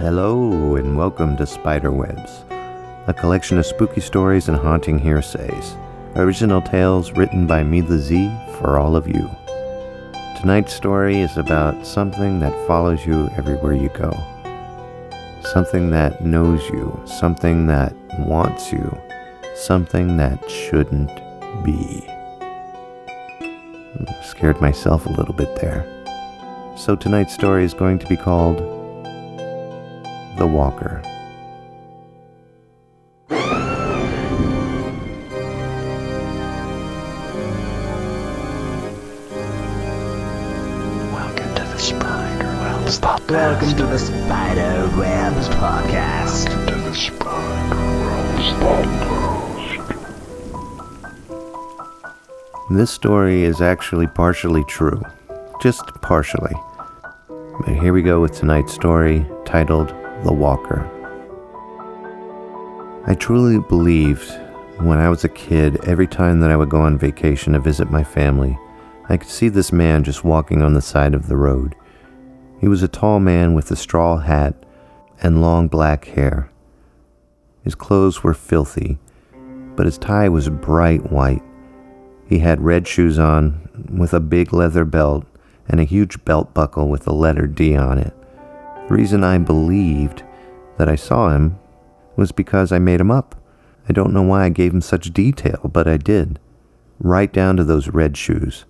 Hello, and welcome to Spiderwebs, a collection of spooky stories and haunting hearsays. Original tales written by me, the Z, for all of you. Tonight's story is about something that follows you everywhere you go. Something that knows you, something that wants you, something that shouldn't be. Hmm, scared myself a little bit there. So tonight's story is going to be called The Walker. Welcome to the Spiderwebs podcast. Welcome to the Spider Webs podcast. to the Spiderwebs podcast. This story is actually partially true. Just partially. But here we go with tonight's story titled The Walker. I truly believed when I was a kid, every time that I would go on vacation to visit my family, I could see this man just walking on the side of the road. He was a tall man with a straw hat and long black hair. His clothes were filthy, but his tie was bright white. He had red shoes on with a big leather belt and a huge belt buckle with the letter D on it. The reason I believed that I saw him was because I made him up. I don't know why I gave him such detail, but I did. Right down to those red shoes.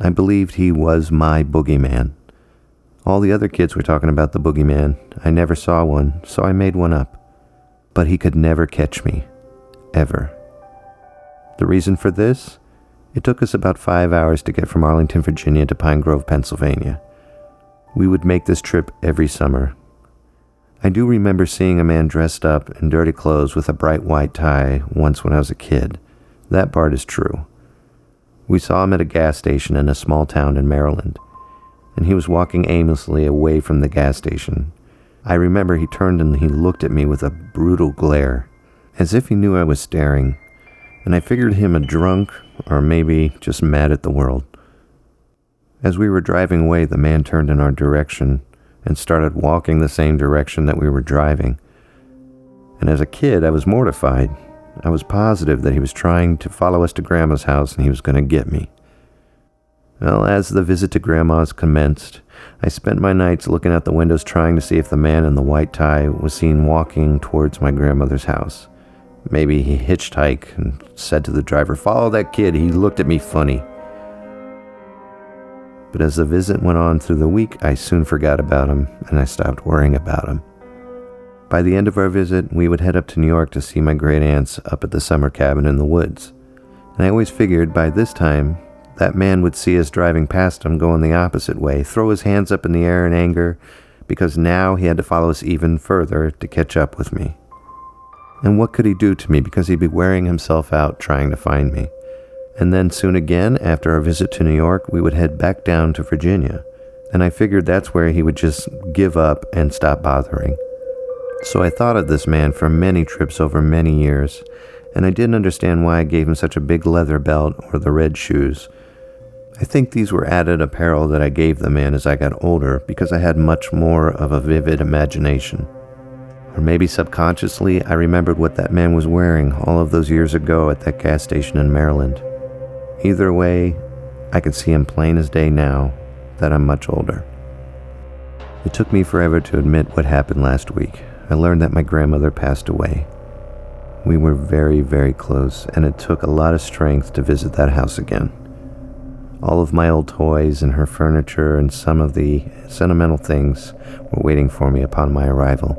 I believed he was my boogeyman. All the other kids were talking about the boogeyman. I never saw one, so I made one up. But he could never catch me. Ever. The reason for this? It took us about five hours to get from Arlington, Virginia to Pine Grove, Pennsylvania. We would make this trip every summer. I do remember seeing a man dressed up in dirty clothes with a bright white tie once when I was a kid. That part is true. We saw him at a gas station in a small town in Maryland, and he was walking aimlessly away from the gas station. I remember he turned and he looked at me with a brutal glare, as if he knew I was staring, and I figured him a drunk or maybe just mad at the world. As we were driving away, the man turned in our direction and started walking the same direction that we were driving. And as a kid, I was mortified. I was positive that he was trying to follow us to Grandma's house and he was going to get me. Well, as the visit to Grandma's commenced, I spent my nights looking out the windows trying to see if the man in the white tie was seen walking towards my grandmother's house. Maybe he hitchhiked and said to the driver, Follow that kid. He looked at me funny. But as the visit went on through the week, I soon forgot about him and I stopped worrying about him. By the end of our visit, we would head up to New York to see my great aunts up at the summer cabin in the woods. And I always figured by this time, that man would see us driving past him going the opposite way, throw his hands up in the air in anger, because now he had to follow us even further to catch up with me. And what could he do to me because he'd be wearing himself out trying to find me? And then soon again, after our visit to New York, we would head back down to Virginia. And I figured that's where he would just give up and stop bothering. So I thought of this man for many trips over many years, and I didn't understand why I gave him such a big leather belt or the red shoes. I think these were added apparel that I gave the man as I got older because I had much more of a vivid imagination. Or maybe subconsciously, I remembered what that man was wearing all of those years ago at that gas station in Maryland. Either way, I can see him plain as day now that I'm much older. It took me forever to admit what happened last week. I learned that my grandmother passed away. We were very, very close, and it took a lot of strength to visit that house again. All of my old toys and her furniture and some of the sentimental things were waiting for me upon my arrival.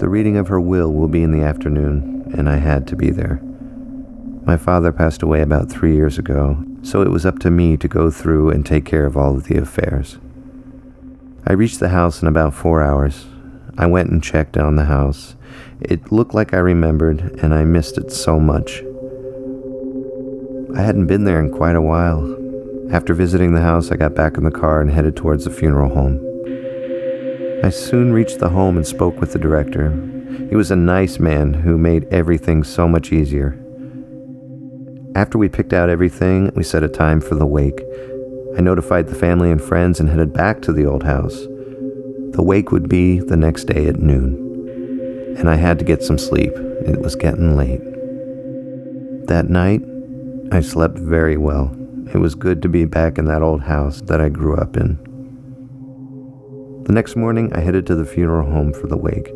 The reading of her will will be in the afternoon, and I had to be there. My father passed away about three years ago, so it was up to me to go through and take care of all of the affairs. I reached the house in about four hours. I went and checked on the house. It looked like I remembered, and I missed it so much. I hadn't been there in quite a while. After visiting the house, I got back in the car and headed towards the funeral home. I soon reached the home and spoke with the director. He was a nice man who made everything so much easier. After we picked out everything, we set a time for the wake. I notified the family and friends and headed back to the old house. The wake would be the next day at noon, and I had to get some sleep. It was getting late. That night, I slept very well. It was good to be back in that old house that I grew up in. The next morning, I headed to the funeral home for the wake.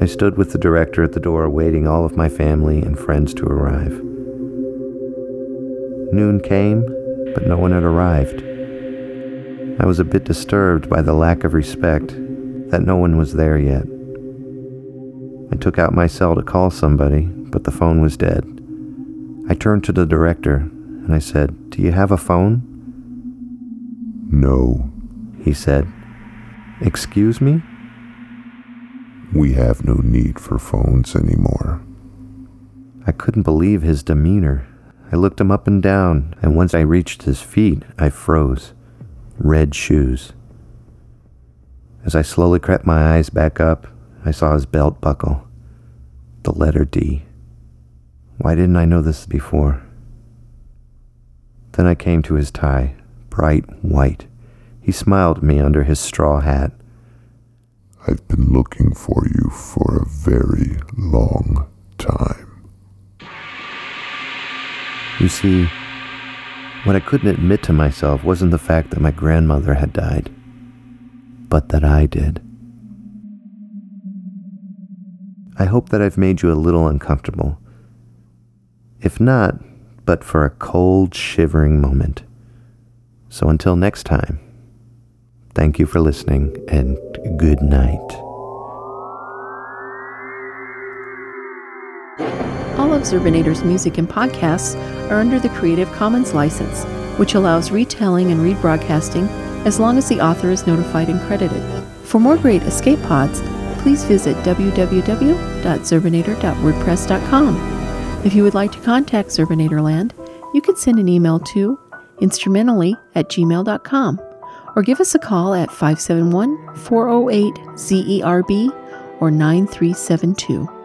I stood with the director at the door, waiting all of my family and friends to arrive. Noon came, but no one had arrived. I was a bit disturbed by the lack of respect that no one was there yet. I took out my cell to call somebody, but the phone was dead. I turned to the director and I said, Do you have a phone? No, He said, Excuse me? we have no need for phones anymore. I couldn't believe his demeanor. I looked him up and down, and once I reached his feet, I froze. Red shoes. As I slowly crept my eyes back up, I saw his belt buckle. The letter D. Why didn't I know this before? Then I came to his tie, bright white. He smiled at me under his straw hat. I've been looking for you for a very You see, what I couldn't admit to myself wasn't the fact that my grandmother had died, but that I did. I hope that I've made you a little uncomfortable. If not, but for a cold, shivering moment. So until next time, thank you for listening and good night. All of Zerbinator's music and podcasts are under the Creative Commons license, which allows retelling and rebroadcasting as long as the author is notified and credited. For more great escape pods, please visit www.zerbinator.wordpress.com. If you would like to contact Zerbinatorland, you can send an email to instrumentally at gmail.com or give us a call at 571 408 ZERB or 9372.